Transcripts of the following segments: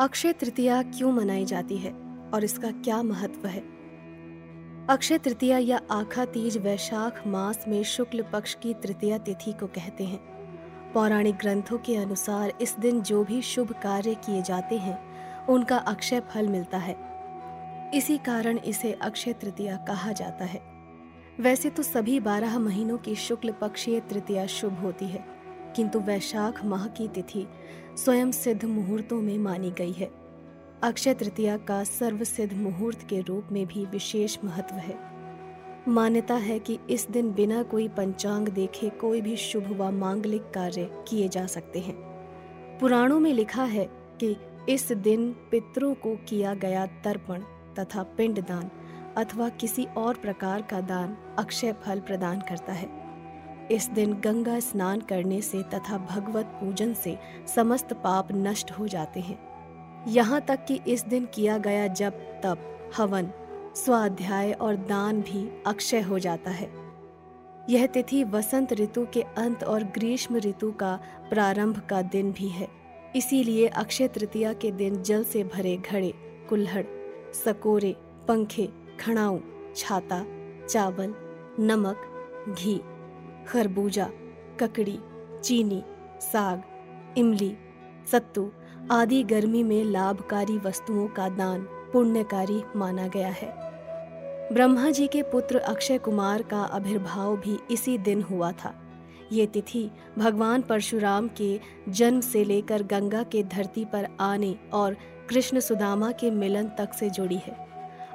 अक्षय तृतीया क्यों मनाई जाती है और इसका क्या महत्व है? अक्षय तृतीया या आखा तीज वैशाख मास में शुक्ल पक्ष की तृतीया तिथि को कहते हैं। पौराणिक ग्रंथों के अनुसार इस दिन जो भी शुभ कार्य किए जाते हैं, उनका अक्षय फल मिलता है। इसी कारण इसे अक्षय तृतीया कहा जाता है। वैसे तो सभी बारह महीनों की शुक्ल पक्षीय तृतीया शुभ होती है। किंतु वैशाख माह की तिथि स्वयं सिद्ध मुहूर्तों में मानी गई है। अक्षय तृतीया का सर्व सिद्ध मुहूर्त के रूप में भी विशेष महत्व है। मान्यता है कि इस दिन बिना कोई पंचांग देखे कोई भी शुभ व मांगलिक कार्य किए जा सकते हैं। पुराणों में लिखा है कि इस दिन पितरों को किया गया तर्पण तथा पिंडदान अथवा किसी और प्रकार का दान अक्षय फल प्रदान करता है। इस दिन गंगा स्नान करने से तथा भगवत पूजन से समस्त पाप नष्ट हो जाते हैं। यहाँ तक कि इस दिन किया गया जब तप, हवन, स्वाध्याय और दान भी अक्षय हो जाता है। यह तिथि वसंत ऋतु के अंत और ग्रीष्म ऋतु का प्रारंभ का दिन भी है। इसीलिए अक्षय तृतीया के दिन जल से भरे घड़े, कुल्हड़, सकोरे, पंखे खड़ाऊ छाता, चावल, नमक, घी खरबूजा, ककड़ी, चीनी, साग, इमली, सत्तू आदि गर्मी में लाभकारी वस्तुओं का दान पुण्यकारी माना गया है। ब्रह्मा जी के पुत्र अक्षय कुमार का आविर्भाव भी इसी दिन हुआ था। ये तिथि भगवान परशुराम के जन्म से लेकर गंगा के धरती पर आने और कृष्ण सुदामा के मिलन तक से जुड़ी है।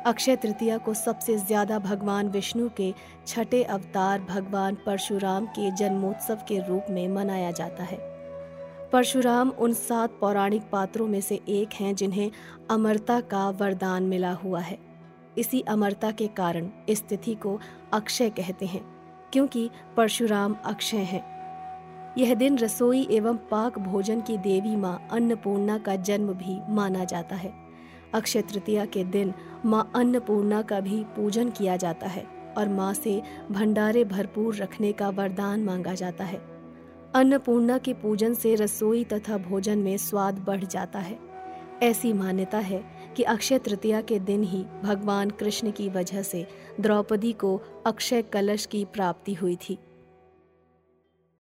अक्षय तृतीया को सबसे ज़्यादा भगवान विष्णु के छठे अवतार भगवान परशुराम के जन्मोत्सव के रूप में मनाया जाता है। परशुराम उन सात पौराणिक पात्रों में से एक हैं जिन्हें अमरता का वरदान मिला हुआ है। इसी अमरता के कारण इस तिथि को अक्षय कहते हैं, क्योंकि परशुराम अक्षय हैं। यह दिन रसोई एवं पाक भोजन की देवी माँ अन्नपूर्णा का जन्म भी माना जाता है। अक्षय तृतीया के दिन माँ अन्नपूर्णा का भी पूजन किया जाता है और माँ से भंडारे भरपूर रखने का वरदान मांगा जाता है। अन्नपूर्णा के पूजन से रसोई तथा भोजन में स्वाद बढ़ जाता है। ऐसी मान्यता है कि अक्षय तृतीया के दिन ही भगवान कृष्ण की वजह से द्रौपदी को अक्षय कलश की प्राप्ति हुई थी।